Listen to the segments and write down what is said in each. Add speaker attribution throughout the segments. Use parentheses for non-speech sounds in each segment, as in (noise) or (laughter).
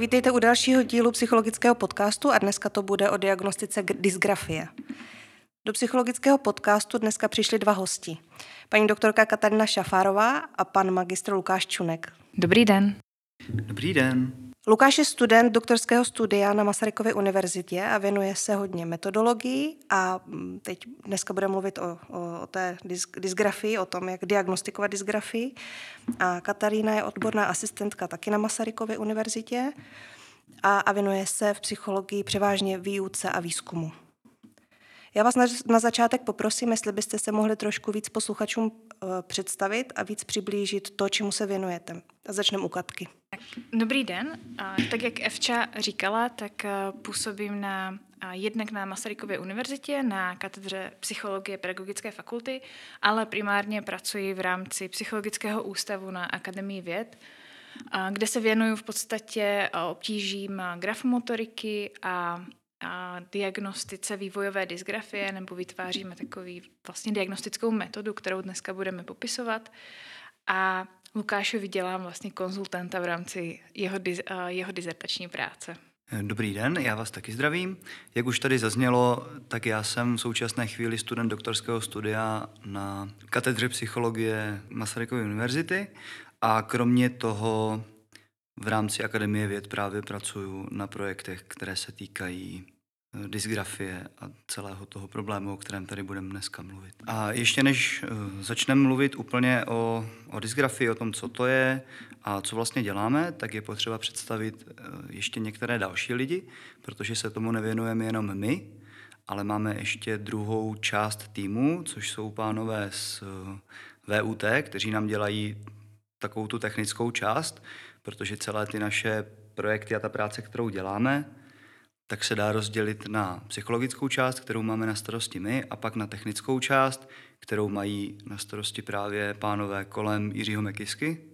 Speaker 1: vítejte u dalšího dílu psychologického podcastu a dneska to bude o diagnostice dysgrafie. Do psychologického podcastu dneska přišli dva hosti. Paní doktorka Katarina Šafárová a pan magistr Lukáš Čunek.
Speaker 2: Dobrý den.
Speaker 3: Dobrý den.
Speaker 1: Lukáš je student doktorského studia na Masarykově univerzitě a věnuje se hodně metodologii a mm, teď dneska bude mluvit o, o, o té dysgrafii, o tom, jak diagnostikovat dysgrafii. A Katarína je odborná asistentka taky na Masarykově univerzitě a, a věnuje se v psychologii převážně výuce a výzkumu. Já vás na, na začátek poprosím, jestli byste se mohli trošku víc posluchačům uh, představit a víc přiblížit to, čemu se věnujete. A začneme u Katky.
Speaker 2: Tak, dobrý den. Tak jak Evča říkala, tak eh, působím na jednak na Masarykově univerzitě, na katedře psychologie pedagogické fakulty, ale primárně pracuji v rámci psychologického ústavu na Akademii věd, kde se věnuju v podstatě eh, obtížím grafomotoriky a a diagnostice vývojové dysgrafie, nebo vytváříme takový vlastně diagnostickou metodu, kterou dneska budeme popisovat. A Lukášovi dělám vlastně konzultanta v rámci jeho, jeho dizertační práce.
Speaker 3: Dobrý den, já vás taky zdravím. Jak už tady zaznělo, tak já jsem v současné chvíli student doktorského studia na katedře psychologie Masarykovy univerzity a kromě toho v rámci Akademie věd právě pracuju na projektech, které se týkají eh, dysgrafie a celého toho problému, o kterém tady budeme dneska mluvit. A ještě než eh, začneme mluvit úplně o, o dysgrafii, o tom, co to je a co vlastně děláme, tak je potřeba představit eh, ještě některé další lidi, protože se tomu nevěnujeme jenom my, ale máme ještě druhou část týmu, což jsou pánové z VUT, kteří nám dělají takovou tu technickou část, protože celé ty naše projekty a ta práce, kterou děláme, tak se dá rozdělit na psychologickou část, kterou máme na starosti my, a pak na technickou část, kterou mají na starosti právě pánové kolem Jiřího Mekisky,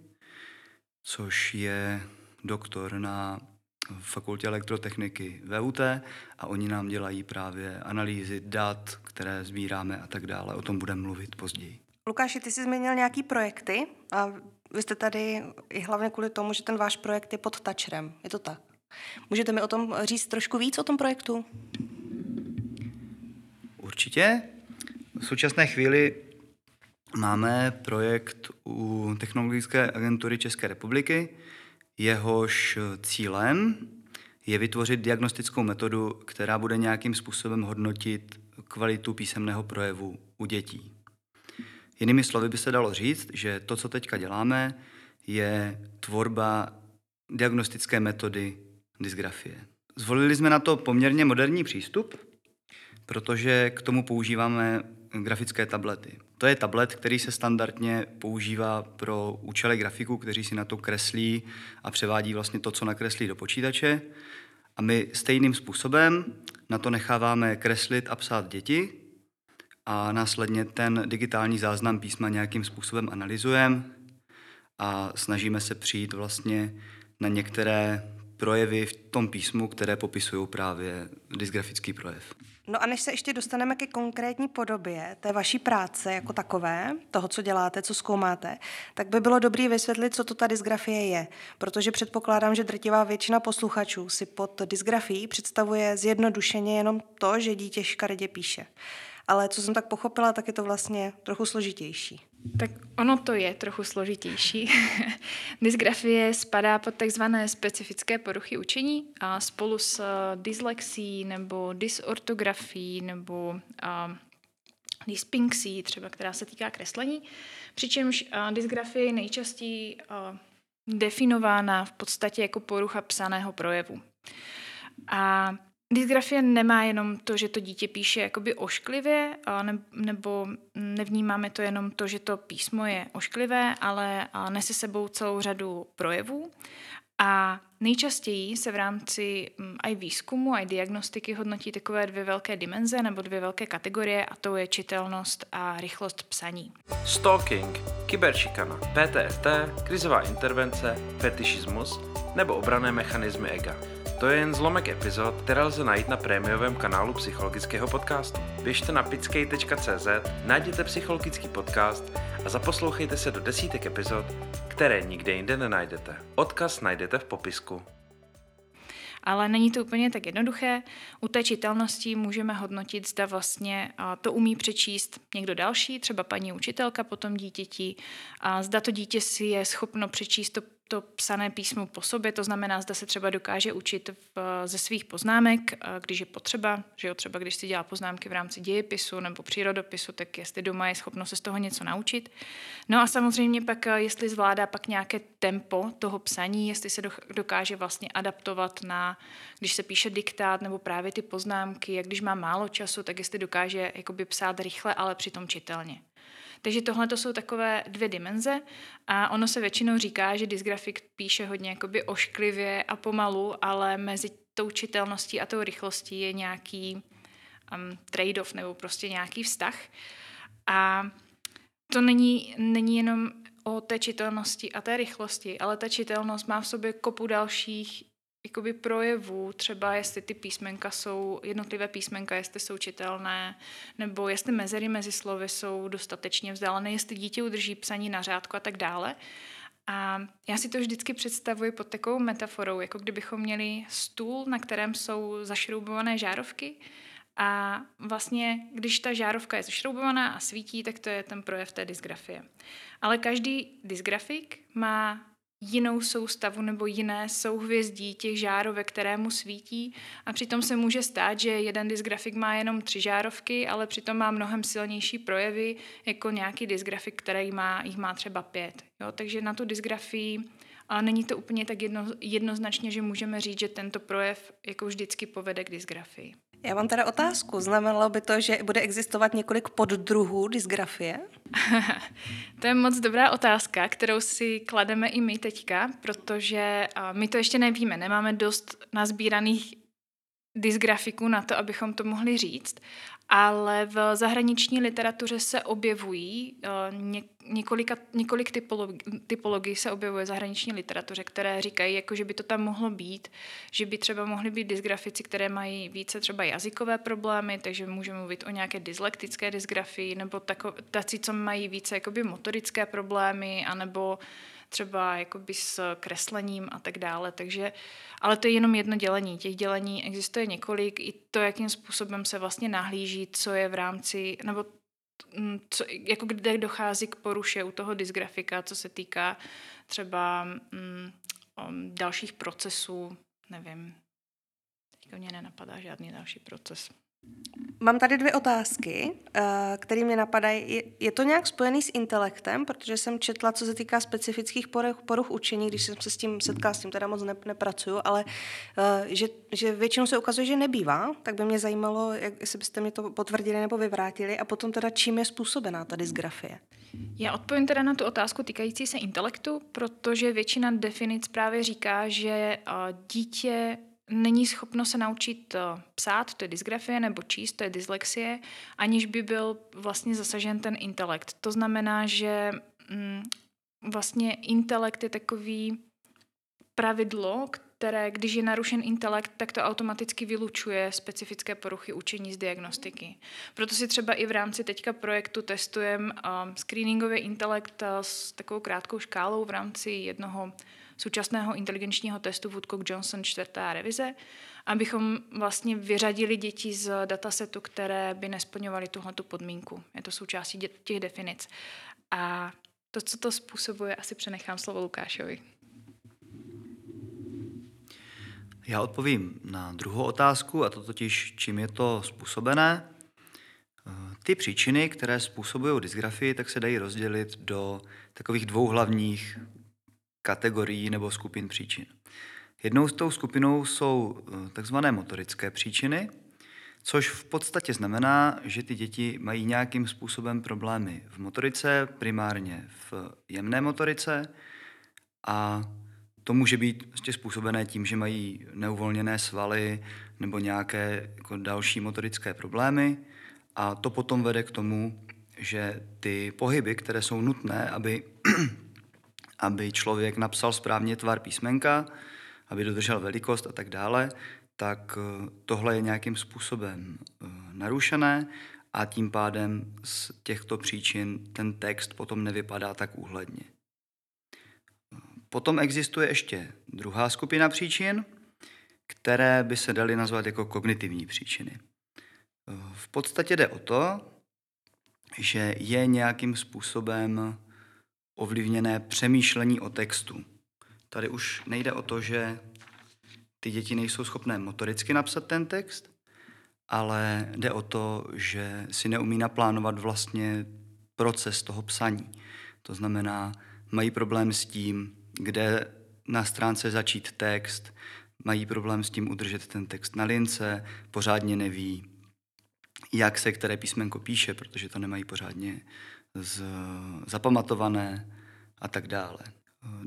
Speaker 3: což je doktor na fakultě elektrotechniky VUT a oni nám dělají právě analýzy dat, které sbíráme a tak dále. O tom budeme mluvit později.
Speaker 1: Lukáši, ty jsi změnil nějaký projekty a vy jste tady i hlavně kvůli tomu, že ten váš projekt je pod Tačrem. Je to tak? Můžete mi o tom říct trošku víc o tom projektu?
Speaker 3: Určitě. V současné chvíli máme projekt u Technologické agentury České republiky. Jehož cílem je vytvořit diagnostickou metodu, která bude nějakým způsobem hodnotit kvalitu písemného projevu u dětí. Jinými slovy by se dalo říct, že to, co teďka děláme, je tvorba diagnostické metody dysgrafie. Zvolili jsme na to poměrně moderní přístup, protože k tomu používáme grafické tablety. To je tablet, který se standardně používá pro účely grafiků, kteří si na to kreslí a převádí vlastně to, co nakreslí do počítače. A my stejným způsobem na to necháváme kreslit a psát děti, a následně ten digitální záznam písma nějakým způsobem analyzujeme a snažíme se přijít vlastně na některé projevy v tom písmu, které popisují právě dysgrafický projev.
Speaker 1: No a než se ještě dostaneme ke konkrétní podobě té vaší práce jako takové, toho, co děláte, co zkoumáte, tak by bylo dobré vysvětlit, co to ta dysgrafie je. Protože předpokládám, že drtivá většina posluchačů si pod dysgrafií představuje zjednodušeně jenom to, že dítě škaredě píše ale co jsem tak pochopila, tak je to vlastně trochu složitější.
Speaker 2: Tak ono to je trochu složitější. (laughs) Dysgrafie spadá pod takzvané specifické poruchy učení a spolu s uh, dyslexí nebo dysortografií nebo uh, dysfinxií, třeba která se týká kreslení, přičemž uh, dysgrafie je nejčastěji definována v podstatě jako porucha psaného projevu. A Dysgrafie nemá jenom to, že to dítě píše jakoby ošklivě, nebo nevnímáme to jenom to, že to písmo je ošklivé, ale nese sebou celou řadu projevů. A nejčastěji se v rámci i výzkumu, i diagnostiky hodnotí takové dvě velké dimenze nebo dvě velké kategorie a to je čitelnost a rychlost psaní.
Speaker 4: Stalking, kyberšikana, PTSD, krizová intervence, fetišismus nebo obrané mechanismy ega. To je jen zlomek epizod, které lze najít na prémiovém kanálu psychologického podcastu. Běžte na pickej.cz, najděte psychologický podcast a zaposlouchejte se do desítek epizod, které nikde jinde nenajdete. Odkaz najdete v popisku.
Speaker 2: Ale není to úplně tak jednoduché. U té čitelnosti můžeme hodnotit, zda vlastně to umí přečíst někdo další, třeba paní učitelka potom dítěti, a zda to dítě si je schopno přečíst to to psané písmo po sobě, to znamená, zda se třeba dokáže učit v, ze svých poznámek, když je potřeba, že jo, třeba když si dělá poznámky v rámci dějepisu nebo přírodopisu, tak jestli doma je schopno se z toho něco naučit. No a samozřejmě pak, jestli zvládá pak nějaké tempo toho psaní, jestli se dokáže vlastně adaptovat na, když se píše diktát nebo právě ty poznámky, jak když má málo času, tak jestli dokáže jakoby psát rychle, ale přitom čitelně. Takže tohle to jsou takové dvě dimenze a ono se většinou říká, že dysgrafik píše hodně jakoby ošklivě a pomalu, ale mezi tou čitelností a tou rychlostí je nějaký um, trade-off nebo prostě nějaký vztah. A to není, není jenom o té čitelnosti a té rychlosti, ale ta čitelnost má v sobě kopu dalších jakoby projevů, třeba jestli ty písmenka jsou, jednotlivé písmenka, jestli jsou čitelné, nebo jestli mezery mezi slovy jsou dostatečně vzdálené, jestli dítě udrží psaní na řádku a tak dále. A já si to vždycky představuji pod takovou metaforou, jako kdybychom měli stůl, na kterém jsou zašroubované žárovky a vlastně, když ta žárovka je zašroubovaná a svítí, tak to je ten projev té dysgrafie. Ale každý dysgrafik má jinou soustavu nebo jiné souhvězdí těch žárovek, které mu svítí a přitom se může stát, že jeden dysgrafik má jenom tři žárovky, ale přitom má mnohem silnější projevy jako nějaký dysgrafik, který má, jich má třeba pět. Jo? Takže na tu dysgrafii a není to úplně tak jedno, jednoznačně, že můžeme říct, že tento projev jako vždycky povede k dysgrafii.
Speaker 1: Já mám teda otázku. Znamenalo by to, že bude existovat několik poddruhů dysgrafie? (laughs)
Speaker 2: to je moc dobrá otázka, kterou si klademe i my teďka, protože my to ještě nevíme, nemáme dost nazbíraných dysgrafiků na to, abychom to mohli říct, ale v zahraniční literatuře se objevují uh, několika, několik typologií, typologií se objevuje v zahraniční literatuře, které říkají, jako, že by to tam mohlo být, že by třeba mohly být dysgrafici, které mají více třeba jazykové problémy, takže můžeme mluvit o nějaké dyslektické dysgrafii, nebo taci, co mají více jakoby motorické problémy, anebo třeba jakoby s kreslením a tak dále. Takže, ale to je jenom jedno dělení. Těch dělení existuje několik. I to, jakým způsobem se vlastně nahlíží, co je v rámci, nebo mm, co, jako kde dochází k poruše u toho dysgrafika, co se týká třeba mm, dalších procesů, nevím, teďka mě nenapadá žádný další proces.
Speaker 1: Mám tady dvě otázky, eh, které mě napadají. Je to nějak spojený s intelektem, protože jsem četla, co se týká specifických poruch, poruch učení, když jsem se s tím setkala, s tím teda moc ne, nepracuju, ale eh, že, že většinou se ukazuje, že nebývá, tak by mě zajímalo, jak, jestli byste mě to potvrdili nebo vyvrátili a potom teda čím je způsobená ta dysgrafie.
Speaker 2: Já odpovím teda na tu otázku týkající se intelektu, protože většina definic právě říká, že eh, dítě není schopno se naučit eh, psát, to je dysgrafie, nebo číst, to je dyslexie, aniž by byl vlastně zasažen ten intelekt. To znamená, že mm, vlastně intelekt je takový pravidlo, které, když je narušen intelekt, tak to automaticky vylučuje specifické poruchy učení z diagnostiky. Proto si třeba i v rámci teďka projektu testujeme uh, screeningový intelekt uh, s takovou krátkou škálou v rámci jednoho současného inteligenčního testu Woodcock-Johnson čtvrtá revize, abychom vlastně vyřadili děti z datasetu, které by nesplňovaly tuhletu podmínku. Je to součástí těch definic. A to, co to způsobuje, asi přenechám slovo Lukášovi.
Speaker 3: Já odpovím na druhou otázku, a to totiž, čím je to způsobené. Ty příčiny, které způsobují dysgrafii, tak se dají rozdělit do takových dvou hlavních kategorií nebo skupin příčin. Jednou z tou skupinou jsou eh, takzvané motorické příčiny, což v podstatě znamená, že ty děti mají nějakým způsobem problémy v motorice, primárně v jemné motorice a to může být prostě způsobené tím, že mají neuvolněné svaly nebo nějaké jako další motorické problémy a to potom vede k tomu, že ty pohyby, které jsou nutné, aby aby člověk napsal správně tvar písmenka, aby dodržel velikost a tak dále, tak eh, tohle je nějakým způsobem eh, narušené a tím pádem z těchto příčin ten text potom nevypadá tak úhledně. Potom existuje ještě druhá skupina příčin, které by se daly nazvat jako kognitivní příčiny. V podstatě jde o to, že je nějakým způsobem ovlivněné přemýšlení o textu. Tady už nejde o to, že ty děti nejsou schopné motoricky napsat ten text, ale jde o to, že si neumí naplánovat vlastně proces toho psaní. To znamená, mají problém s tím, kde na stránce začít text, mají problém s tím udržet ten text na lince, pořádně neví, jak se které písmenko píše, protože to nemají pořádně z, zapamatované a tak dále.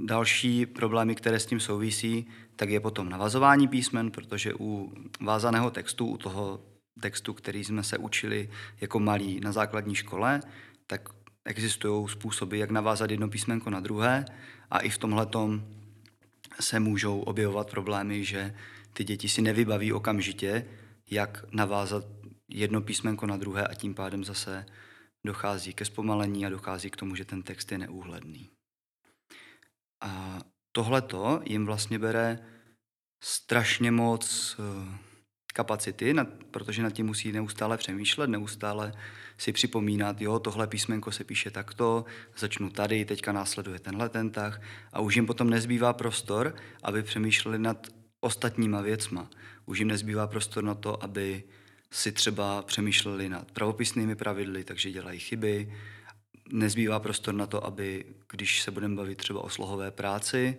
Speaker 3: Další problémy, které s tím souvisí, tak je potom navazování písmen, protože u vázaného textu, u toho textu, který jsme se učili jako malí na základní škole, tak existují způsoby, jak navázat jedno písmenko na druhé a i v tomhle se můžou objevovat problémy, že ty děti si nevybaví okamžitě, jak navázat jedno písmenko na druhé a tím pádem zase dochází ke zpomalení a dochází k tomu, že ten text je neúhledný. A tohleto jim vlastně bere strašně moc eh, kapacity, protože nad tím musí neustále přemýšlet, neustále si připomínat, jo, tohle písmenko se píše takto, začnu tady, teďka následuje tenhle ten tah a už jim potom nezbývá prostor, aby přemýšleli nad ostatníma věcma. Už jim nezbývá prostor na to, aby si třeba přemýšleli nad pravopisnými pravidly, takže dělají chyby. Nezbývá prostor na to, aby, když se budeme bavit třeba o slohové práci,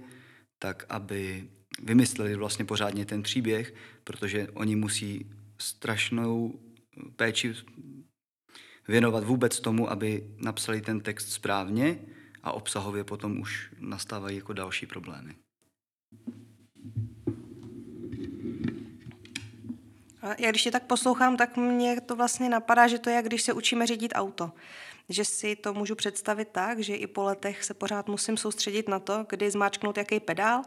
Speaker 3: tak aby vymysleli vlastně pořádně ten příběh, protože oni musí strašnou péči věnovat vůbec tomu, aby napsali ten text správně a obsahově potom už nastávají jako další problémy.
Speaker 1: Já když tě tak poslouchám, tak mě to vlastně napadá, že to je, když se učíme řídit auto že si to můžu představit tak, že i po letech se pořád musím soustředit na to, kdy zmáčknout jaký pedál,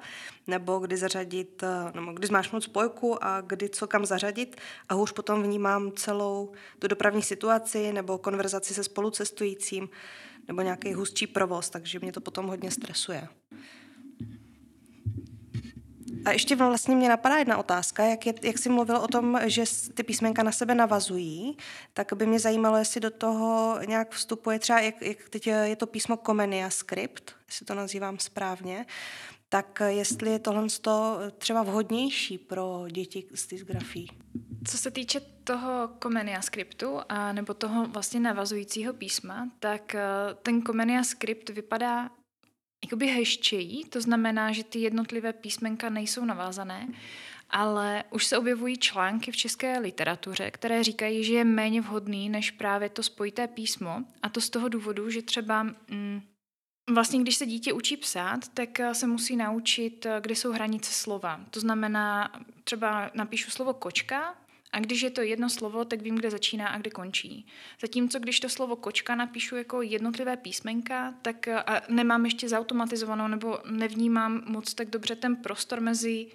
Speaker 1: nebo kdy zařadit, eh, nebo kdy zmáčknout spojku a kdy co kam zařadit a už potom vnímám celou tu dopravní situaci nebo konverzaci se spolucestujícím nebo nějaký hustší provoz, takže mě to potom hodně stresuje. A ještě vlastně mě napadá jedna otázka, jak, je, jak jsi mluvil o tom, že ty písmenka na sebe navazují, tak by mě zajímalo, jestli do toho nějak vstupuje třeba, jak, jak teď je to písmo Comenia Script, jestli to nazývám správně, tak jestli je tohle třeba vhodnější pro děti s dysgrafií.
Speaker 2: Co se týče toho Comenia skriptu a nebo toho vlastně navazujícího písma, tak eh, ten Comenia skript vypadá jakoby heščejí, to znamená, že ty jednotlivé písmenka nejsou navázané, ale už se objevují články v české literatuře, které říkají, že je méně vhodný než právě to spojité písmo. A to z toho důvodu, že třeba mm, Vlastně, když se dítě učí psát, tak se musí naučit, kde jsou hranice slova. To znamená, třeba napíšu slovo kočka a když je to jedno slovo, tak vím, kde začíná a kde končí. Zatímco když to slovo kočka napíšu jako jednotlivé písmenka, tak a nemám ještě zautomatizovanou nebo nevnímám moc tak dobře ten prostor mezi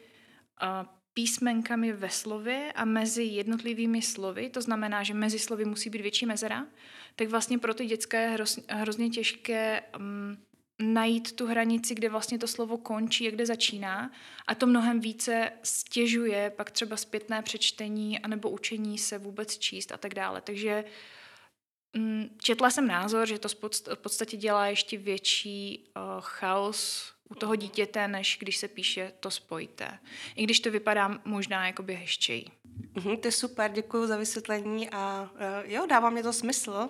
Speaker 2: písmenkami ve slově a mezi jednotlivými slovy, to znamená, že mezi slovy musí být větší mezera, tak vlastně pro ty dětské je hrozně těžké um, najít tu hranici, kde vlastně to slovo končí a kde začíná. A to mnohem více stěžuje pak třeba zpětné přečtení anebo učení se vůbec číst a tak dále. Takže mm, četla jsem názor, že to v podstatě dělá ještě větší uh, chaos u toho dítěte, než když se píše to spojité. I když to vypadá možná jakoby heščeji.
Speaker 1: Mhm, ty super, děkuji za vysvětlení a uh, jo, dává mi to smysl. A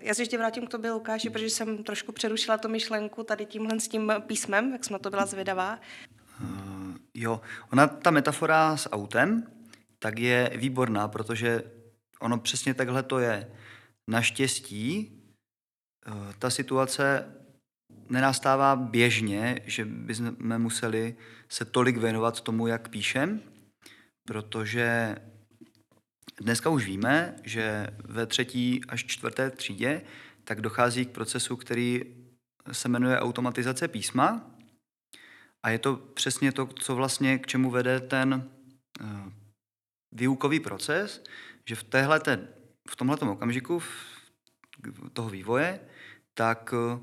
Speaker 1: já se ještě vrátím k tobě, Lukáši, protože jsem trošku přerušila tu myšlenku tady tímhle s tím písmem, jak jsme to byla zvědavá.
Speaker 3: Uh, jo, ona, ta metafora s autem, tak je výborná, protože ono přesně takhle to je. Naštěstí uh, ta situace nenastává běžně, že bychom museli se tolik věnovat tomu, jak píšem, protože Dneska už víme, že ve třetí až čtvrté třídě tak dochází k procesu, který se jmenuje automatizace písma. A je to přesně to, co vlastně k čemu vede ten eh, výukový proces, že v, téhleté, v tomhletom okamžiku toho vývoje, tak eh,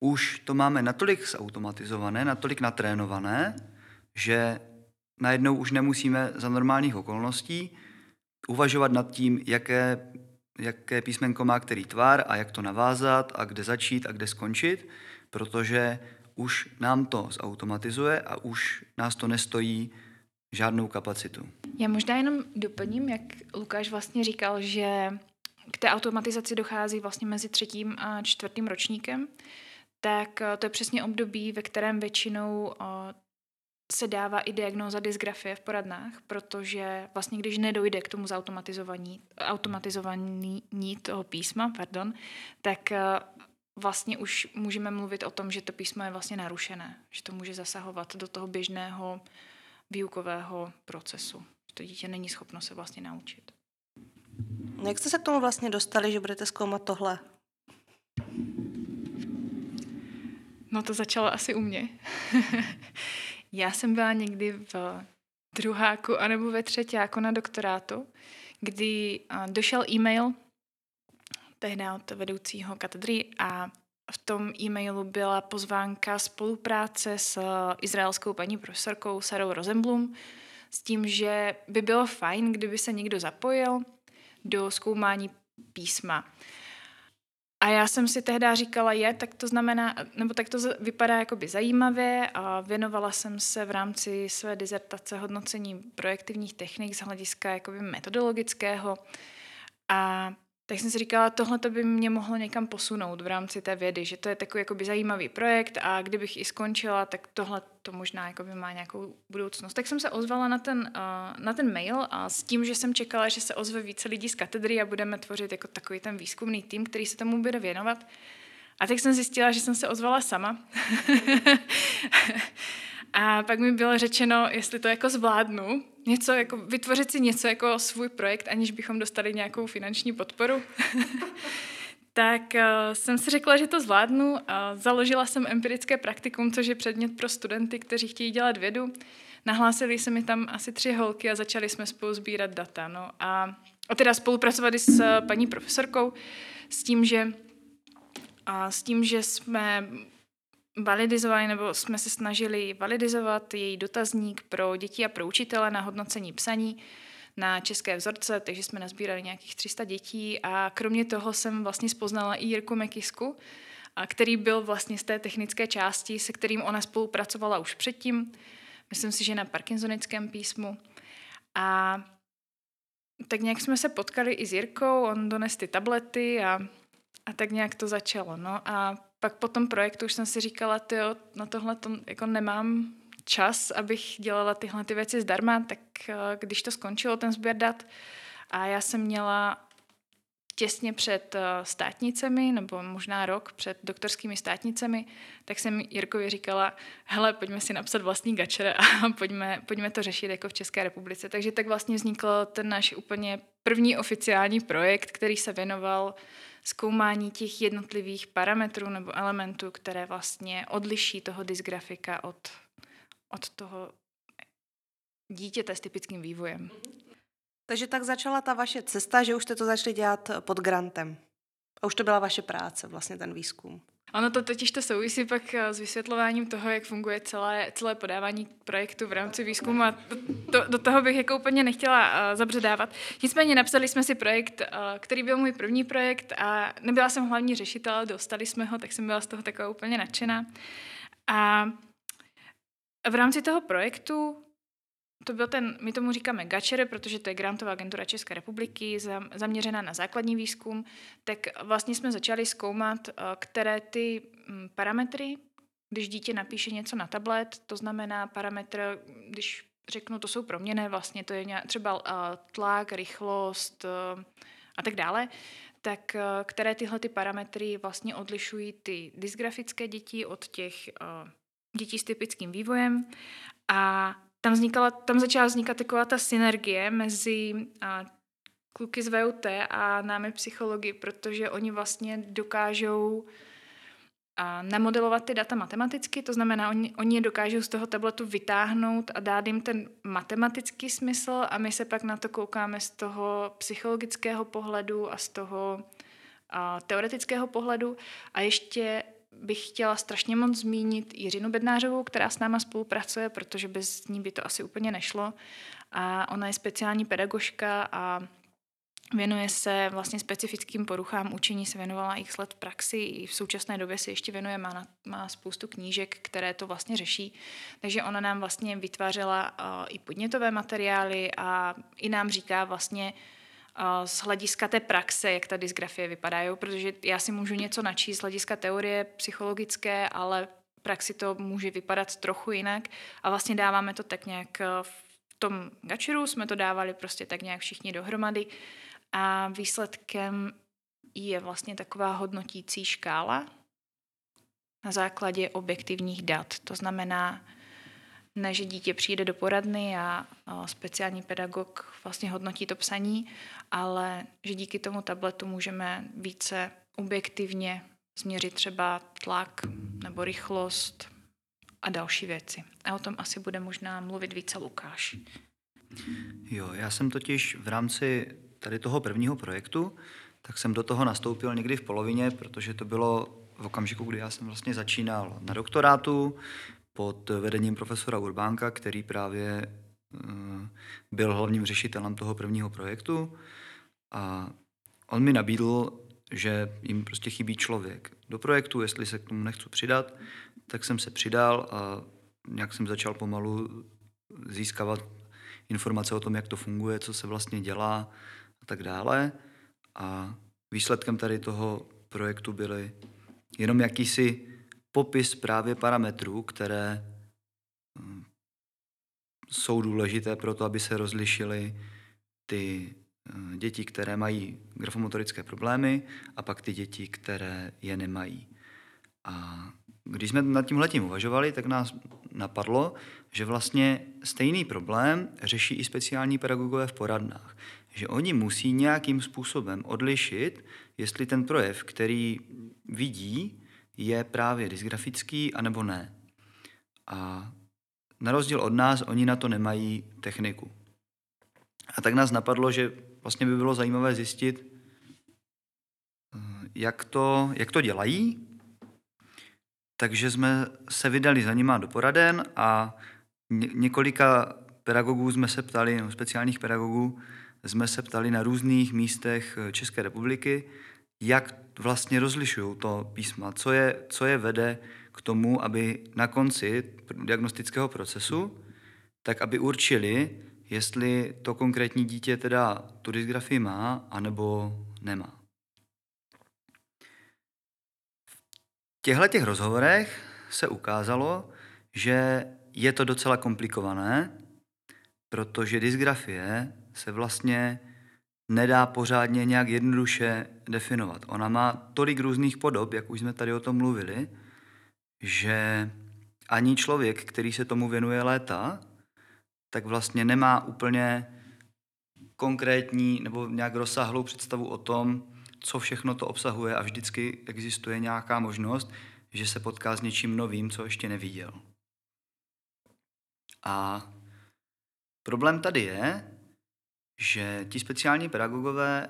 Speaker 3: už to máme natolik zautomatizované, natolik natrénované, že najednou už nemusíme za normálních okolností uvažovat nad tím, jaké, jaké písmenko má který tvar a jak to navázat a kde začít a kde skončit, protože už nám to zautomatizuje a už nás to nestojí žádnou kapacitu.
Speaker 2: Já možná jenom doplním, jak Lukáš vlastně říkal, že k té automatizaci dochází vlastně mezi třetím a čtvrtým ročníkem, tak eh, to je přesně období, ve kterém většinou eh, se dává i diagnóza dysgrafie v poradnách, protože vlastně když nedojde k tomu zautomatizování automatizování toho písma, pardon, tak eh, vlastně už můžeme mluvit o tom, že to písmo je vlastně narušené, že to může zasahovat do toho běžného výukového procesu. To dítě není schopno se vlastně naučit.
Speaker 1: Jak jste se k tomu vlastně dostali, že budete zkoumat tohle?
Speaker 2: No to začalo asi u mě. (laughs) Já jsem byla někdy v druháku anebo ve třetíku na doktorátu, kdy došel e-mail tehdy od vedoucího katedry a v tom e-mailu byla pozvánka spolupráce s izraelskou paní profesorkou Sarou Rosenblum s tím, že by bylo fajn, kdyby se někdo zapojil do zkoumání písma. A já jsem si tehdy říkala, je, tak to znamená, nebo tak to vypadá jakoby zajímavě a věnovala jsem se v rámci své dizertace hodnocení projektivních technik z hlediska jakoby metodologického. A tak jsem si říkala, tohle to by mě mohlo někam posunout v rámci té vědy, že to je takový jakoby zajímavý projekt a kdybych i skončila, tak tohle to možná jakoby má nějakou budoucnost. Tak jsem se ozvala na ten, uh, na ten mail a s tím, že jsem čekala, že se ozve více lidí z katedry a budeme tvořit jako takový ten výzkumný tým, který se tomu bude věnovat. A tak jsem zjistila, že jsem se ozvala sama. (laughs) A pak mi bylo řečeno, jestli to jako zvládnu, něco jako, vytvořit si něco jako svůj projekt, aniž bychom dostali nějakou finanční podporu. (laughs) tak uh, jsem si řekla, že to zvládnu a založila jsem empirické praktikum, což je předmět pro studenty, kteří chtějí dělat vědu. Nahlásili se mi tam asi tři holky a začali jsme spolu sbírat data. No. A, a teda spolupracovali s paní profesorkou s tím, že a s tím, že jsme validizovali nebo jsme se snažili validizovat její dotazník pro děti a pro učitele na hodnocení psaní na české vzorce, takže jsme nazbírali nějakých 300 dětí a kromě toho jsem vlastně spoznala i Jirku Mekisku, který byl vlastně z té technické části, se kterým ona spolupracovala už předtím, myslím si, že na parkinsonickém písmu. A tak nějak jsme se potkali i s Jirkou, on dones ty tablety a, a tak nějak to začalo. No a pak po tom projektu už jsem si říkala, jo, na tohle to jako nemám čas, abych dělala tyhle ty věci zdarma, tak eh, když to skončilo, ten sběr dat, a já jsem měla těsně před eh, státnicemi, nebo možná rok před doktorskými státnicemi, tak jsem Jirkovi říkala, hele, pojďme si napsat vlastní gačer a (laughs) pojďme, pojďme to řešit jako v České republice. Takže tak vlastně vznikl ten náš úplně první oficiální projekt, který se věnoval zkoumání těch jednotlivých parametrů nebo elementů, které vlastně odliší toho dysgrafika od, od toho dítěte s typickým vývojem.
Speaker 1: Takže tak začala ta vaše cesta, že už jste to začali dělat pod grantem. A už to byla vaše práce, vlastně ten výzkum.
Speaker 2: Ono to totiž to souvisí pak eh, s vysvětlováním toho, jak funguje celé, celé podávání projektu v rámci výzkumu a to, do toho bych jako úplně nechtěla uh, zabředávat. Nicméně napsali jsme si projekt, uh, který byl můj první projekt a nebyla jsem hlavní řešitel, dostali jsme ho, tak jsem byla z toho taková úplně nadšená. A v rámci toho projektu to byl ten, my tomu říkáme GAČER, protože to je grantová agentura České republiky, zaměřená na základní výzkum, tak vlastně jsme začali zkoumat, eh, které ty mm, parametry, když dítě napíše něco na tablet, to znamená parametr, když řeknu, to jsou proměny, vlastně to je třeba eh, tlak, rychlost eh, a tak dále, tak které tyhle ty parametry vlastně odlišují ty dysgrafické děti od těch dětí s typickým vývojem. A tam, vznikala, tam začala vznikat taková ta synergie mezi a, kluky z VUT a námi psychologi, protože oni vlastně dokážou a namodelovat ty data matematicky, to znamená, oni, oni je dokážou z toho tabletu vytáhnout a dát jim ten matematický smysl a my se pak na to koukáme z toho psychologického pohledu a z toho a, teoretického pohledu. A ještě bych chtěla strašně moc zmínit Jiřinu Bednářovou, která s náma spolupracuje, protože bez ní by to asi úplně nešlo. A ona je speciální pedagožka a Věnuje se vlastně specifickým poruchám učení, se věnovala x let v praxi, i v současné době se ještě věnuje, má, na, má spoustu knížek, které to vlastně řeší. Takže ona nám vlastně vytvářela uh, i podnětové materiály a i nám říká vlastně uh, z hlediska té praxe, jak ta dysgrafie vypadá, jo? protože já si můžu něco načíst z hlediska teorie psychologické, ale praxi to může vypadat trochu jinak a vlastně dáváme to tak nějak v tom gačeru, jsme to dávali prostě tak nějak všichni dohromady a výsledkem je vlastně taková hodnotící škála na základě objektivních dat. To znamená, ne, že dítě přijde do poradny a speciální pedagog vlastně hodnotí to psaní, ale že díky tomu tabletu můžeme více objektivně změřit třeba tlak nebo rychlost a další věci. A o tom asi bude možná mluvit více Lukáš.
Speaker 3: Jo, já jsem totiž v rámci tady toho prvního projektu, tak jsem do toho nastoupil někdy v polovině, protože to bylo v okamžiku, kdy já jsem vlastně začínal na doktorátu pod vedením profesora Urbánka, který právě eh, byl hlavním řešitelem toho prvního projektu a on mi nabídl, že jim prostě chybí člověk do projektu, jestli se k tomu nechci přidat, tak jsem se přidal a nějak jsem začal pomalu získávat informace o tom, jak to funguje, co se vlastně dělá a tak dále. A výsledkem tady toho projektu byly jenom jakýsi popis právě parametrů, které hm, jsou důležité pro to, aby se rozlišily ty hm, děti, které mají grafomotorické problémy a pak ty děti, které je nemají. A když jsme nad tím letím uvažovali, tak nás napadlo, že vlastně stejný problém řeší i speciální pedagogové v poradnách že oni musí nějakým způsobem odlišit, jestli ten projev, který vidí, je právě dysgrafický, anebo ne. A na rozdíl od nás, oni na to nemají techniku. A tak nás napadlo, že vlastně by bylo zajímavé zjistit, jak to, jak to dělají. Takže jsme se vydali za nima do poraden a několika pedagogů jsme se ptali, no, speciálních pedagogů, jsme se ptali na různých místech eh, České republiky, jak vlastně rozlišují to písma, co je, co je vede k tomu, aby na konci diagnostického procesu, tak aby určili, jestli to konkrétní dítě teda tu dysgrafii má, anebo nemá. V těchto těch rozhovorech se ukázalo, že je to docela komplikované, protože dysgrafie se vlastně nedá pořádně nějak jednoduše definovat. Ona má tolik různých podob, jak už jsme tady o tom mluvili, že ani člověk, který se tomu věnuje léta, tak vlastně nemá úplně konkrétní nebo nějak rozsáhlou představu o tom, co všechno to obsahuje a vždycky existuje nějaká možnost, že se potká s něčím novým, co ještě neviděl. A problém tady je, že ti speciální pedagogové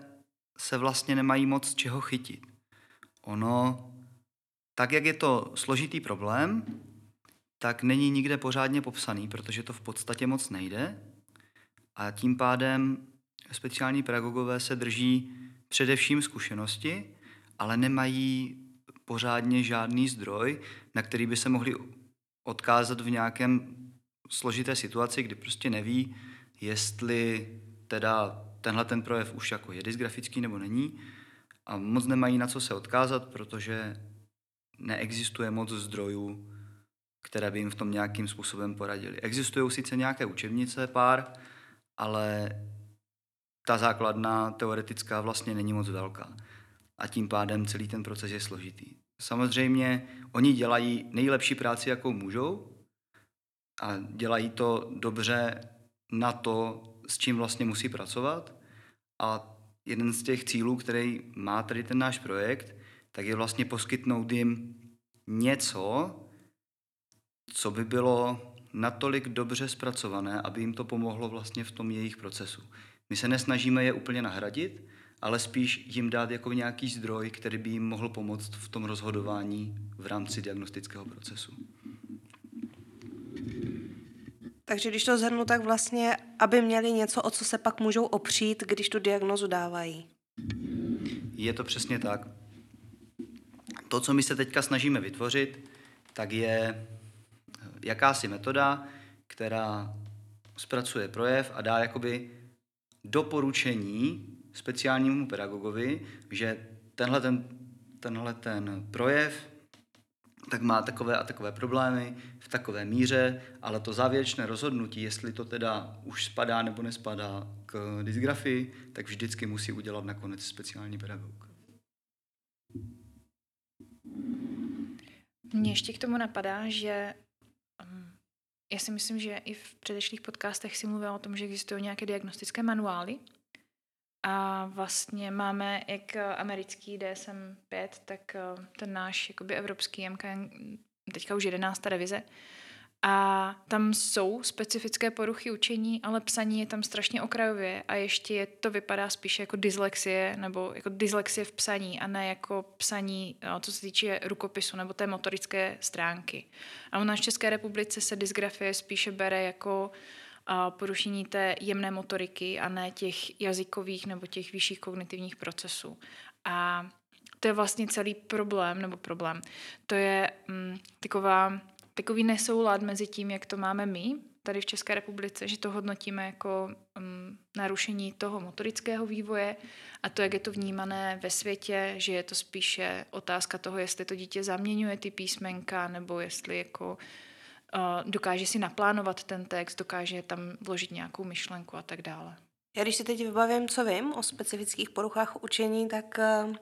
Speaker 3: se vlastně nemají moc čeho chytit. Ono, tak jak je to složitý problém, tak není nikde pořádně popsaný, protože to v podstatě moc nejde. A tím pádem speciální pedagogové se drží především zkušenosti, ale nemají pořádně žádný zdroj, na který by se mohli odkázat v nějakém složité situaci, kdy prostě neví, jestli teda tenhle ten projev už jako je dysgrafický nebo není a moc nemají na co se odkázat, protože neexistuje moc zdrojů, které by jim v tom nějakým způsobem poradili. Existují sice nějaké učebnice, pár, ale ta základná teoretická vlastně není moc velká. A tím pádem celý ten proces je složitý. Samozřejmě oni dělají nejlepší práci, jakou můžou a dělají to dobře na to, s čím vlastně musí pracovat. A jeden z těch cílů, který má tady ten náš projekt, tak je vlastně poskytnout jim něco, co by bylo natolik dobře zpracované, aby jim to pomohlo vlastně v tom jejich procesu. My se nesnažíme je úplně nahradit, ale spíš jim dát jako nějaký zdroj, který by jim mohl pomoct v tom rozhodování v rámci diagnostického procesu.
Speaker 1: Takže když to zhrnu, tak vlastně, aby měli něco, o co se pak můžou opřít, když tu diagnozu dávají.
Speaker 3: Je to přesně tak. To, co my se teďka snažíme vytvořit, tak je jakási metoda, která zpracuje projev a dá jakoby doporučení speciálnímu pedagogovi, že tenhle ten, tenhle ten projev tak má takové a takové problémy v takové míře, ale to závěrečné rozhodnutí, jestli to teda už spadá nebo nespadá k dysgrafii, tak vždycky musí udělat nakonec speciální pedagog.
Speaker 2: Mně ještě k tomu napadá, že um, já si myslím, že i v předešlých podcastech si mluvila o tom, že existují nějaké diagnostické manuály, a vlastně máme jak americký DSM-5, tak eh, ten náš jakoby evropský MK, teďka už jedenáctá revize. A tam jsou specifické poruchy učení, ale psaní je tam strašně okrajově a ještě je, to vypadá spíše jako dyslexie nebo jako dyslexie v psaní a ne jako psaní, eh, co se týče rukopisu nebo té motorické stránky. A u nás v České republice se dysgrafie spíše bere jako uh, porušení té jemné motoriky a ne těch jazykových nebo těch vyšších kognitivních procesů. A to je vlastně celý problém, nebo problém. To je mm, taková, takový nesoulad mezi tím, jak to máme my, tady v České republice, že to hodnotíme jako um, narušení toho motorického vývoje a to, jak je to vnímané ve světě, že je to spíše otázka toho, jestli to dítě zaměňuje ty písmenka, nebo jestli jako dokáže si naplánovat ten text, dokáže tam vložit nějakou myšlenku a tak dále.
Speaker 1: Já když si teď vybavím, co vím o specifických poruchách učení, tak eh,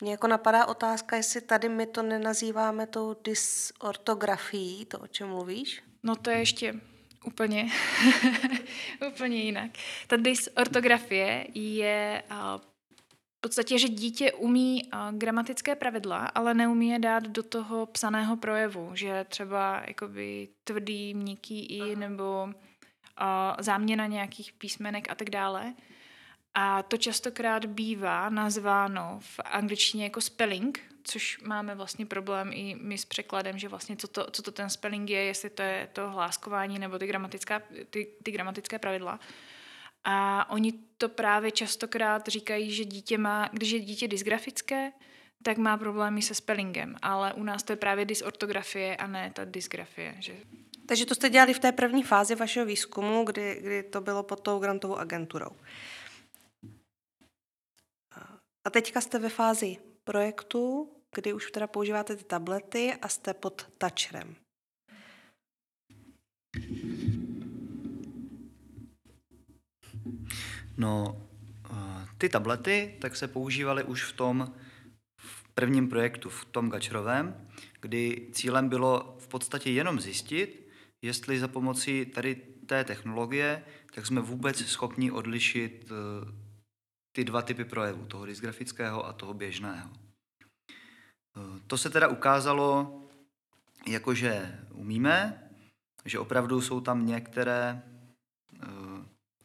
Speaker 1: mě jako napadá otázka, jestli tady my to nenazýváme tou dysortografií, to, o čem mluvíš?
Speaker 2: No to je ještě úplně, (laughs) úplně jinak. Ta dysortografie je podstatě, že dítě umí uh, gramatické pravidla, ale neumí je dát do toho psaného projevu, že třeba jakoby tvrdý, měkký i nebo uh, záměna nějakých písmenek a tak dále. A to častokrát bývá nazváno v angličtině jako spelling, což máme vlastně problém i my s překladem, že vlastně co to, co to ten spelling je, jestli to je to hláskování nebo ty, gramatická, ty, ty gramatické pravidla. A oni to právě častokrát říkají, že dítě má, když je dítě dysgrafické, tak má problémy se spellingem, ale u nás to je právě dysortografie a ne ta dysgrafie. Že...
Speaker 1: Takže to jste dělali v té první fázi vašeho výzkumu, kdy, kdy to bylo pod tou grantovou agenturou. A teďka jste ve fázi projektu, kdy už teda používáte ty tablety a jste pod toucherem.
Speaker 3: No, ty tablety tak se používaly už v tom v prvním projektu, v tom Gačrovém, kdy cílem bylo v podstatě jenom zjistit, jestli za pomocí tady té technologie, tak jsme vůbec schopni odlišit eh, ty dva typy projevů, toho dysgrafického a toho běžného. Eh, to se teda ukázalo, jakože umíme, že opravdu jsou tam některé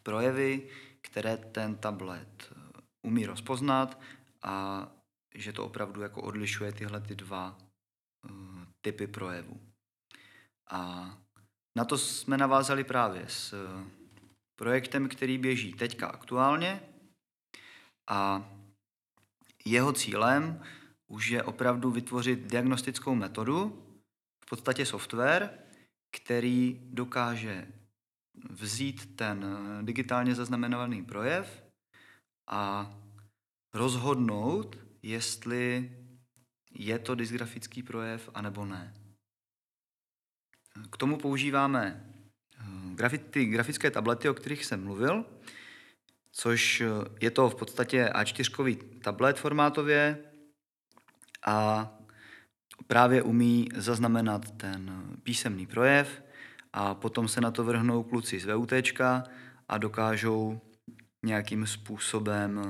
Speaker 3: projevy, které ten tablet eh, umí rozpoznat a že to opravdu jako odlišuje tyhle ty dva uh, typy projevů. A na to jsme navázali právě s uh, projektem, který běží teďka aktuálně a jeho cílem už je opravdu vytvořit diagnostickou metodu, v podstatě software, který dokáže vzít ten eh, digitálně zaznamenaný projev a rozhodnout, jestli je to dysgrafický projev, anebo ne. K tomu používáme eh, ty grafické tablety, o kterých jsem mluvil, což eh, je to v podstatě A4 tablet formátově a právě umí zaznamenat ten písemný projev a potom se na to vrhnou kluci z VUT a dokážou nějakým způsobem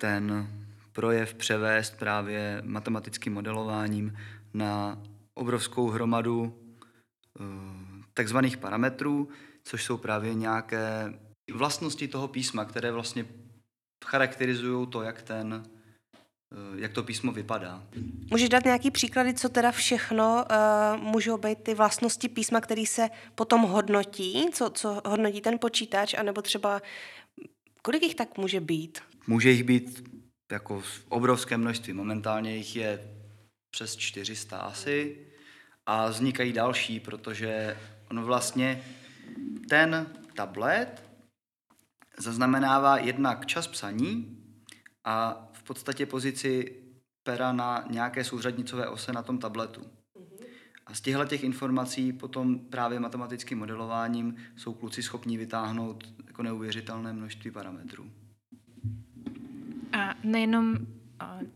Speaker 3: ten projev převést právě matematickým modelováním na obrovskou hromadu eh, takzvaných parametrů, což jsou právě nějaké vlastnosti toho písma, které vlastně charakterizují to, jak ten jak to písmo vypadá.
Speaker 1: Můžeš dát nějaký příklady, co teda všechno uh, můžou být ty vlastnosti písma, který se potom hodnotí, co, co hodnotí ten počítač, anebo třeba kolik jich tak může být?
Speaker 3: Může jich být jako obrovské množství. Momentálně jich je přes 400 asi a vznikají další, protože on vlastně ten tablet zaznamenává jednak čas psaní a v podstatě pozici pera na nějaké souřadnicové ose na tom tabletu. A z těchto těch informací potom právě matematickým modelováním jsou kluci schopni vytáhnout jako neuvěřitelné množství parametrů.
Speaker 2: A nejenom,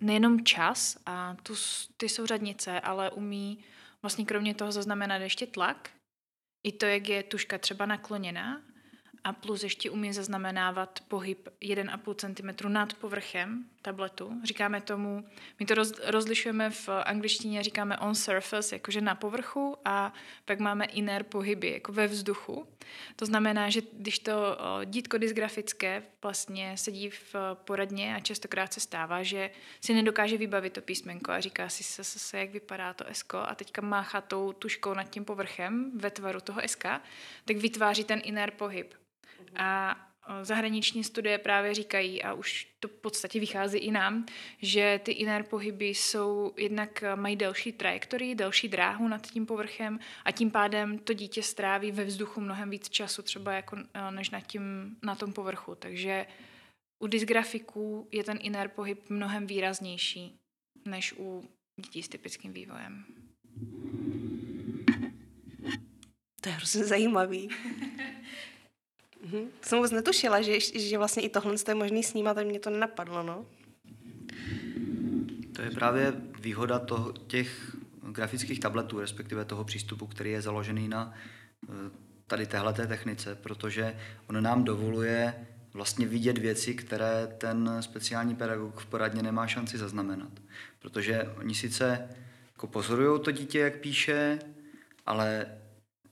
Speaker 2: nejenom čas a tu, ty souřadnice, ale umí vlastně kromě toho zaznamenat ještě tlak, i to, jak je tuška třeba nakloněná a plus ještě umí zaznamenávat pohyb 1,5 cm nad povrchem tabletu. Říkáme tomu, my to roz, rozlišujeme v angličtině, říkáme on surface, jakože na povrchu a pak máme inner pohyby, jako ve vzduchu. To znamená, že když to dítko dysgrafické vlastně sedí v poradně a častokrát se stává, že si nedokáže vybavit to písmenko a říká si se, se, se jak vypadá to SK a teďka máchá tou tuškou nad tím povrchem ve tvaru toho SK, tak vytváří ten inner pohyb. A zahraniční studie právě říkají, a už to v podstatě vychází i nám, že ty inner pohyby jsou jednak mají delší trajektorii, delší dráhu nad tím povrchem a tím pádem to dítě stráví ve vzduchu mnohem víc času třeba jako, než na, tím, na tom povrchu. Takže u dysgrafiků je ten inner pohyb mnohem výraznější než u dětí s typickým vývojem.
Speaker 1: To je hrozně zajímavý. (laughs) Mhm. Jsem vůbec netušila, že, že vlastně i tohle je možný snímat, a mě to nenapadlo, no.
Speaker 3: To je právě výhoda toho, těch grafických tabletů, respektive toho přístupu, který je založený na eh, tady téhleté technice, protože on nám dovoluje vlastně vidět věci, které ten speciální pedagog v poradně nemá šanci zaznamenat. Protože oni sice jako pozorují to dítě, jak píše, ale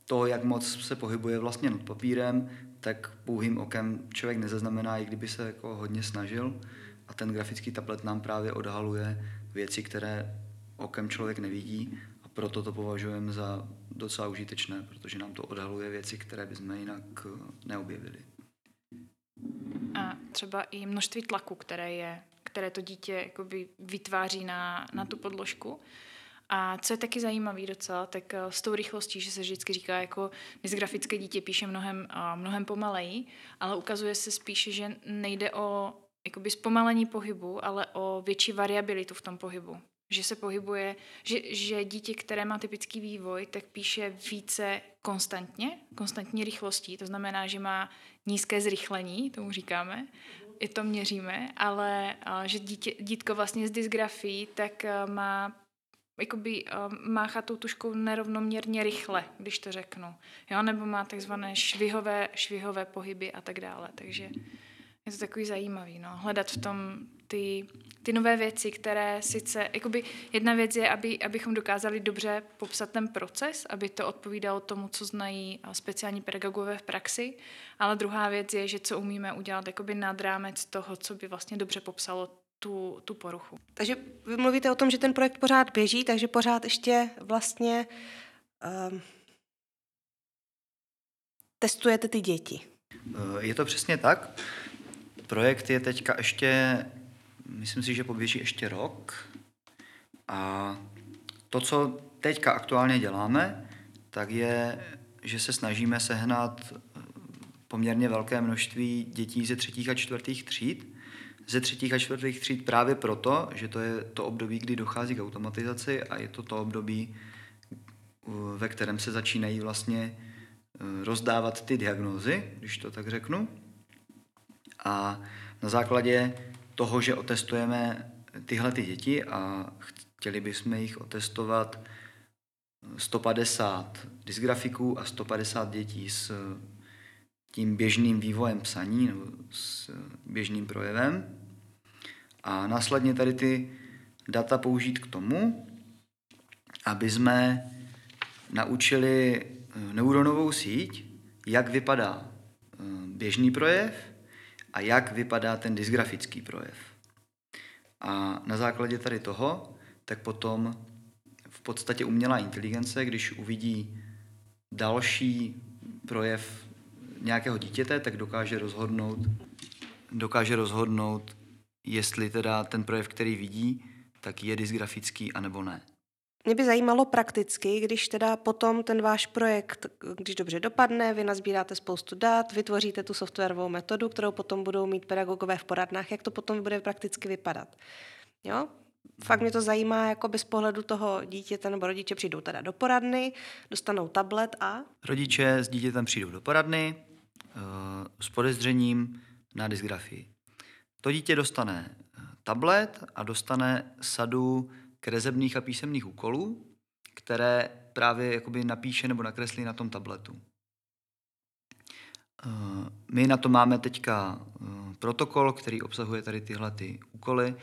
Speaker 3: to, jak moc se pohybuje vlastně nad papírem, tak pouhým okem člověk nezaznamená, i kdyby se jako hodně snažil. A ten grafický tablet nám právě odhaluje věci, které okem člověk nevidí a proto to považujeme za docela užitečné, protože nám to odhaluje věci, které bychom jinak eh, neobjevili.
Speaker 2: A třeba i množství tlaku, které je, které to dítě vytváří na, na tu podložku. A co je taky zajímavý docela, tak eh, s tou rychlostí, že se vždycky říká, jako dysgrafické dítě píše mnohem, mnohem pomaleji, ale ukazuje se spíše, že nejde o jakoby zpomalení pohybu, ale o větší variabilitu v tom pohybu. Že se pohybuje, že, že dítě, které má typický vývoj, tak píše více konstantně, konstantní rychlostí. To znamená, že má nízké zrychlení, tomu říkáme, i to měříme, ale že dítě, dítko vlastně z dysgrafií tak eh, má jakoby uh, máchá tou tuškou nerovnoměrně rychle, když to řeknu. Jo? Nebo má takzvané švihové, švihové pohyby a tak dále. Takže je to takový zajímavý, no. Hledat v tom ty, ty nové věci, které sice, jakoby jedna věc je, aby, abychom dokázali dobře popsat ten proces, aby to odpovídalo tomu, co znají speciální pedagogové v praxi, ale druhá věc je, že co umíme udělat jakoby nad rámec toho, co by vlastně dobře popsalo tu, tu poruchu.
Speaker 1: Takže vy mluvíte o tom, že ten projekt pořád běží, takže pořád ještě vlastně um, testujete ty děti.
Speaker 3: Eh, je to přesně tak. Projekt je teďka ještě, myslím si, že poběží ještě rok. A to, co teďka aktuálně děláme, tak je, že se snažíme sehnat eh, poměrně velké množství dětí ze třetích a čtvrtých tříd, ze třetích a čtvrtých tříd právě proto, že to je to období, kdy dochází k automatizaci a je to to období, ve kterém se začínají vlastně e, rozdávat ty diagnózy, když to tak řeknu. A na základě toho, že otestujeme tyhle ty děti a chtěli bychom jich otestovat 150 dysgrafiků a 150 dětí s tím běžným vývojem psaní nebo s běžným projevem, a následně tady ty data použít k tomu, aby jsme naučili eh, neuronovou síť, jak vypadá eh, běžný projev a jak vypadá ten dysgrafický projev. A na základě tady toho, tak potom v podstatě umělá inteligence, když uvidí další projev nějakého dítěte, tak dokáže rozhodnout, dokáže rozhodnout, jestli teda ten projev, který vidí, tak je dysgrafický anebo ne.
Speaker 1: Mě by zajímalo prakticky, když teda potom ten váš projekt, když dobře dopadne, vy nazbíráte spoustu dat, vytvoříte tu softwarovou metodu, kterou potom budou mít pedagogové v poradnách, jak to potom bude prakticky vypadat. Jo? Fakt mě to zajímá jako bez pohledu toho dítěte nebo rodiče přijdou teda do poradny, dostanou tablet a...
Speaker 3: Rodiče s dítětem přijdou do poradny s podezřením na dysgrafii. To dítě dostane eh, tablet a dostane sadu kresebných a písemných úkolů, které právě jakoby napíše nebo nakreslí na tom tabletu. Eh, my na to máme teďka protokol, který obsahuje tady tyhle ty úkoly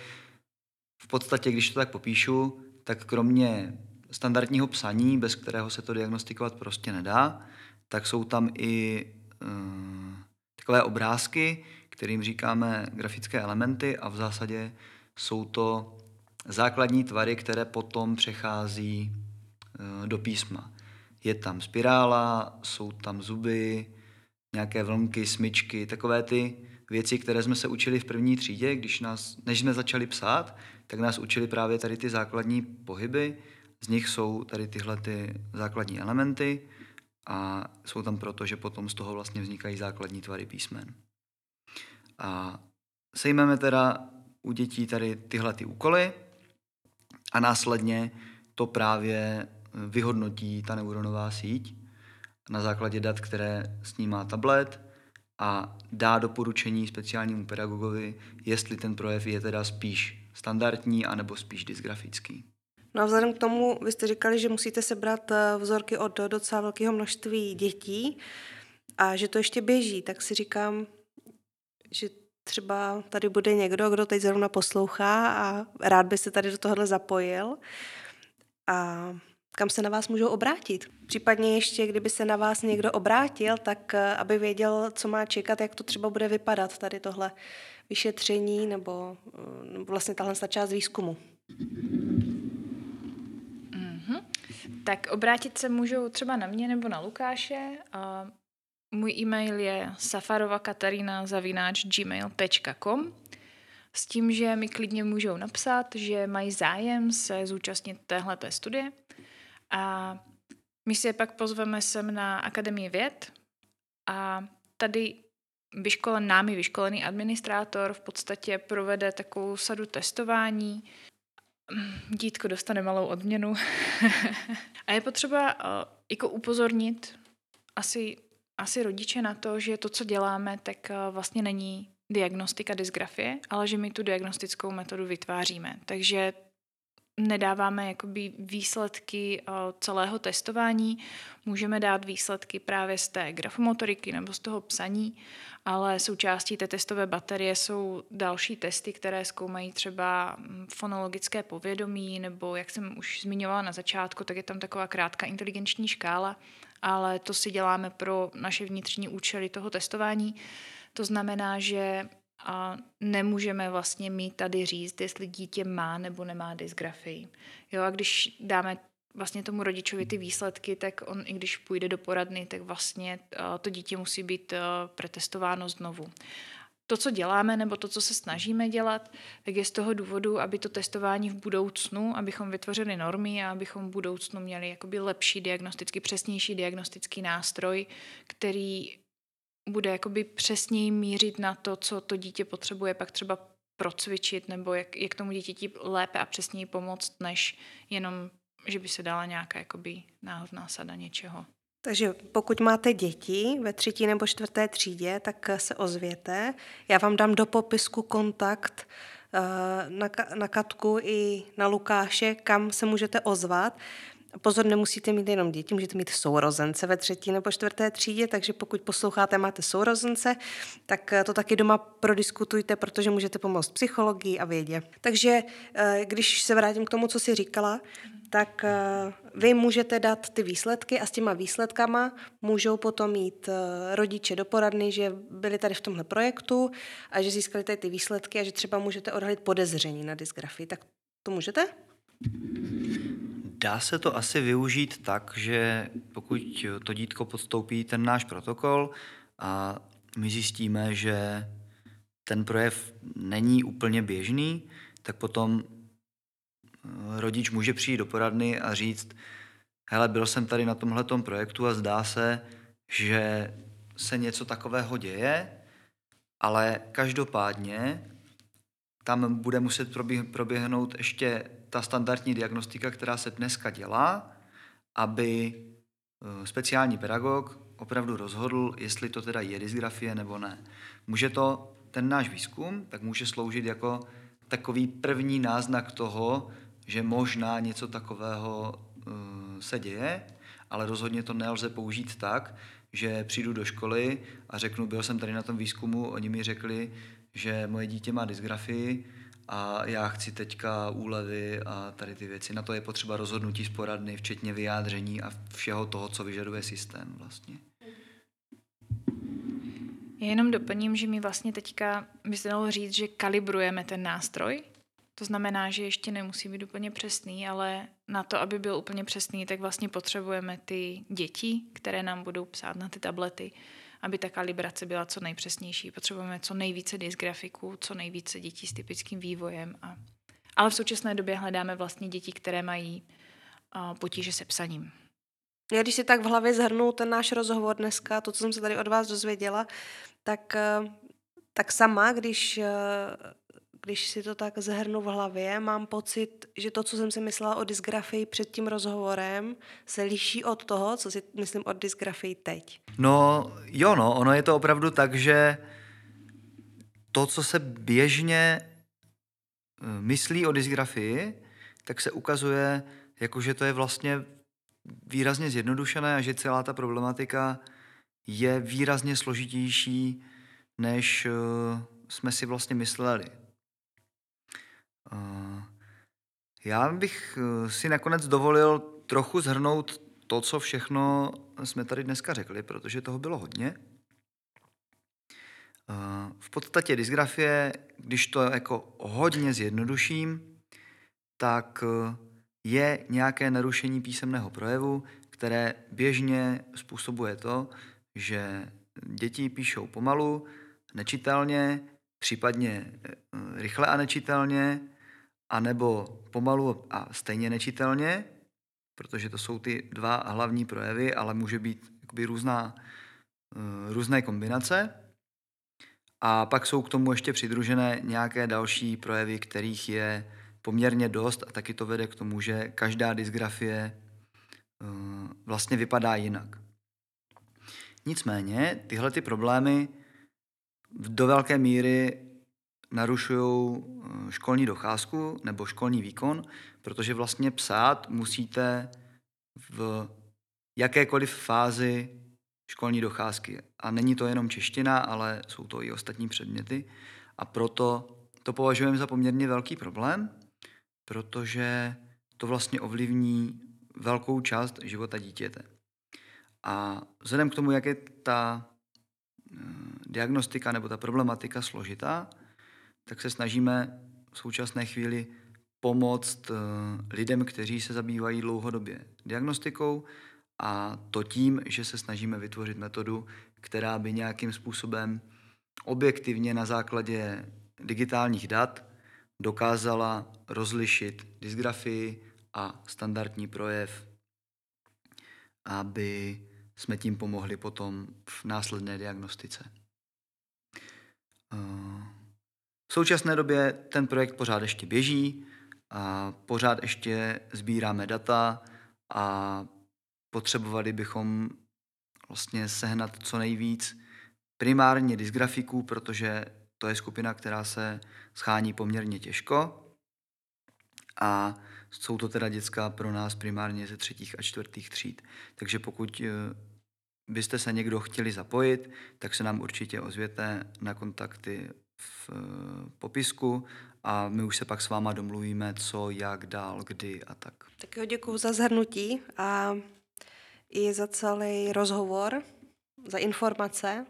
Speaker 3: v podstatě, když to tak popíšu, tak kromě standardního psaní, bez kterého se to diagnostikovat prostě nedá, tak jsou tam i takové obrázky, kterým říkáme grafické elementy a v zásadě jsou to základní tvary, které potom přechází uh, do písma. Je tam spirála, jsou tam zuby, nějaké vlnky, smyčky, takové ty věci, které jsme se učili v první třídě, když nás, než jsme začali psát, tak nás učili právě tady ty základní pohyby. Z nich jsou tady tyhle ty základní elementy a jsou tam proto, že potom z toho vlastně vznikají základní tvary písmen. A sejmeme teda u dětí tady tyhle ty úkoly a následně to právě vyhodnotí ta neuronová síť na základě dat, které snímá tablet a dá doporučení speciálnímu pedagogovi, jestli ten projev je teda spíš standardní anebo spíš dysgrafický.
Speaker 1: No a vzhledem k tomu, vy jste říkali, že musíte sebrat eh, vzorky od docela velkého množství dětí a že to ještě běží, tak si říkám, že třeba tady bude někdo, kdo teď zrovna poslouchá a rád by se tady do tohohle zapojil. A kam se na vás můžou obrátit? Případně ještě, kdyby se na vás někdo obrátil, tak eh, aby věděl, co má čekat, jak to třeba bude vypadat tady tohle vyšetření nebo, eh, nebo vlastně tahle část výzkumu.
Speaker 2: Tak obrátit se můžou třeba na mě nebo na Lukáše. A můj e-mail je safarovakatarina.gmail.com s tím, že mi klidně můžou napsat, že mají zájem se zúčastnit téhleté studie a my si je pak pozveme sem na Akademii věd a tady vyškolen, námi vyškolený administrátor v podstatě provede takovou sadu testování. Dítko dostane malou odměnu. (laughs) a je potřeba uh, jako upozornit asi, asi rodiče na to, že to, co děláme, tak uh, vlastně není diagnostika dysgrafie, ale že my tu diagnostickou metodu vytváříme. Takže nedáváme jakoby výsledky eh, celého testování, můžeme dát výsledky právě z té grafomotoriky nebo z toho psaní, ale součástí té testové baterie jsou další testy, které zkoumají třeba hm, fonologické povědomí, nebo jak jsem už zmiňovala na začátku, tak je tam taková krátká inteligenční škála, ale to si děláme pro naše vnitřní účely toho testování. To znamená, že a nemůžeme vlastně mít tady říct, jestli dítě má nebo nemá dysgrafii. Jo, a když dáme vlastně tomu rodičovi ty výsledky, tak on, i když půjde do poradny, tak vlastně to dítě musí být pretestováno znovu. To, co děláme, nebo to, co se snažíme dělat, tak je z toho důvodu, aby to testování v budoucnu, abychom vytvořili normy a abychom v budoucnu měli jakoby lepší diagnostický, přesnější diagnostický nástroj, který bude jakoby přesněji mířit na to, co to dítě potřebuje pak třeba procvičit nebo jak, jak tomu dítěti lépe a přesněji pomoct, než jenom, že by se dala nějaká jakoby náhodná sada něčeho.
Speaker 1: Takže pokud máte děti ve třetí nebo čtvrté třídě, tak se ozvěte. Já vám dám do popisku kontakt eh, na, na Katku i na Lukáše, kam se můžete ozvat. Pozor, nemusíte mít jenom děti, můžete mít sourozence ve třetí nebo čtvrté třídě, takže pokud posloucháte, máte sourozence, tak to taky doma prodiskutujte, protože můžete pomoct psychologii a vědě. Takže když se vrátím k tomu, co jsi říkala, tak eh, vy můžete dát ty výsledky a s těma výsledkama můžou potom mít eh, rodiče do poradny, že byli tady v tomhle projektu a že získali tady ty výsledky a že třeba můžete odhalit podezření na dysgrafii. Tak to můžete?
Speaker 3: Dá se to asi využít tak, že pokud to dítko podstoupí ten náš protokol a my zjistíme, že ten projev není úplně běžný, tak potom rodič může přijít do poradny a říct, hele, byl jsem tady na tomhle projektu a zdá se, že se něco takového děje, ale každopádně tam bude muset proběhnout ještě ta standardní diagnostika, která se dneska dělá, aby eh, speciální pedagog opravdu rozhodl, jestli to teda je dysgrafie nebo ne. Může to, ten náš výzkum, tak může sloužit jako takový první náznak toho, že možná něco takového uh, se děje, ale rozhodně to nelze použít tak, že přijdu do školy a řeknu, byl jsem tady na tom výzkumu, oni mi řekli, že moje dítě má dysgrafii a já chci teďka úlevy a tady ty věci. Na to je potřeba rozhodnutí z poradny, včetně vyjádření a všeho toho, co vyžaduje systém vlastně.
Speaker 2: Já jenom doplním, že my vlastně teďka, by se dalo říct, že kalibrujeme ten nástroj, to znamená, že ještě nemusí být úplně přesný, ale na to, aby byl úplně přesný, tak vlastně potřebujeme ty děti, které nám budou psát na ty tablety, aby ta kalibrace byla co nejpřesnější. Potřebujeme co nejvíce dysgrafiků, co nejvíce dětí s typickým vývojem. A... Ale v současné době hledáme vlastně děti, které mají potíže se psaním.
Speaker 1: Já když si tak v hlavě zhrnu ten náš rozhovor dneska, to, co jsem se tady od vás dozvěděla, tak, tak sama, když když si to tak zhrnu v hlavě, mám pocit, že to, co jsem si myslela o dysgrafii před tím rozhovorem, se liší od toho, co si myslím o dysgrafii teď.
Speaker 3: No jo, no, ono je to opravdu tak, že to, co se běžně eh, myslí o dysgrafii, tak se ukazuje, jako že to je vlastně výrazně zjednodušené a že celá ta problematika je výrazně složitější, než eh, jsme si vlastně mysleli. Já bych eh, si nakonec dovolil trochu zhrnout to, co všechno jsme tady dneska řekli, protože toho bylo hodně. Eh, v podstatě dysgrafie, když to jako hodně zjednoduším, tak eh, je nějaké narušení písemného projevu, které běžně způsobuje to, že děti píšou pomalu, nečitelně, případně rychle a nečitelně, anebo pomalu a stejně nečitelně, protože to jsou ty dva hlavní projevy, ale může být jakoby různá, eh, různé kombinace. A pak jsou k tomu ještě přidružené nějaké další projevy, kterých je poměrně dost a taky to vede k tomu, že každá dysgrafie eh, vlastně vypadá jinak. Nicméně tyhle ty problémy do velké míry narušují eh, školní docházku nebo školní výkon, protože vlastně psát musíte v jakékoliv fázi školní docházky. A není to jenom čeština, ale jsou to i ostatní předměty. A proto to považujeme za poměrně velký problém, protože to vlastně ovlivní velkou část života dítěte. A vzhledem k tomu, jak je ta eh, diagnostika nebo ta problematika složitá, tak se snažíme v současné chvíli pomoct eh, lidem, kteří se zabývají dlouhodobě diagnostikou a to tím, že se snažíme vytvořit metodu, která by nějakým způsobem objektivně na základě digitálních dat dokázala rozlišit dysgrafii a standardní projev, aby jsme tím pomohli potom v následné diagnostice. V současné době ten projekt pořád ještě běží, a pořád ještě sbíráme data a potřebovali bychom vlastně sehnat co nejvíc primárně dysgrafiků, protože to je skupina, která se schání poměrně těžko. A Jsou to teda děcka pro nás primárně ze třetích a čtvrtých tříd. Takže pokud eh, byste se někdo chtěli zapojit, tak se nám určitě ozvěte na kontakty v eh, popisku a my už se pak s váma domluvíme, co, jak, dál, kdy a tak.
Speaker 1: Tak jo, děkuji za zhrnutí a i za celý rozhovor, za informace.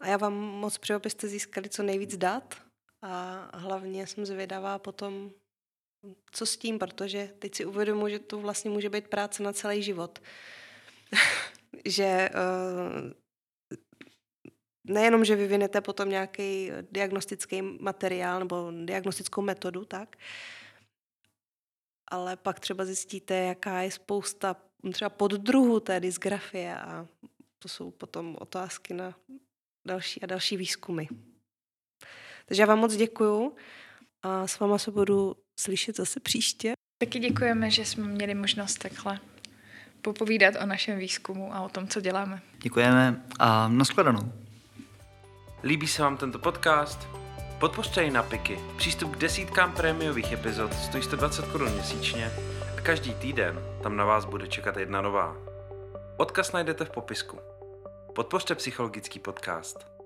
Speaker 1: A já vám moc přeju, abyste získali co nejvíc dat a hlavně jsem zvědavá potom, co s tím, protože teď si uvědomuji, že to vlastně může být práce na celý život. (laughs) že uh, nejenom, že vyvinete potom nějaký diagnostický materiál nebo diagnostickou metodu, tak, ale pak třeba zjistíte, jaká je spousta třeba poddruhů té dysgrafie a to jsou potom otázky na další a další výzkumy. Takže já vám moc děkuju a s váma se budu slyšet zase příště.
Speaker 2: Taky děkujeme, že jsme měli možnost takhle popovídat o našem výzkumu a o tom, co děláme.
Speaker 3: Děkujeme a nashledanou.
Speaker 4: Líbí se vám tento podcast? Podpořte ji na Piky. Přístup k desítkám prémiových epizod stojí 120 korun měsíčně a každý týden tam na vás bude čekat jedna nová. Odkaz najdete v popisku. Podpořte psychologický podcast.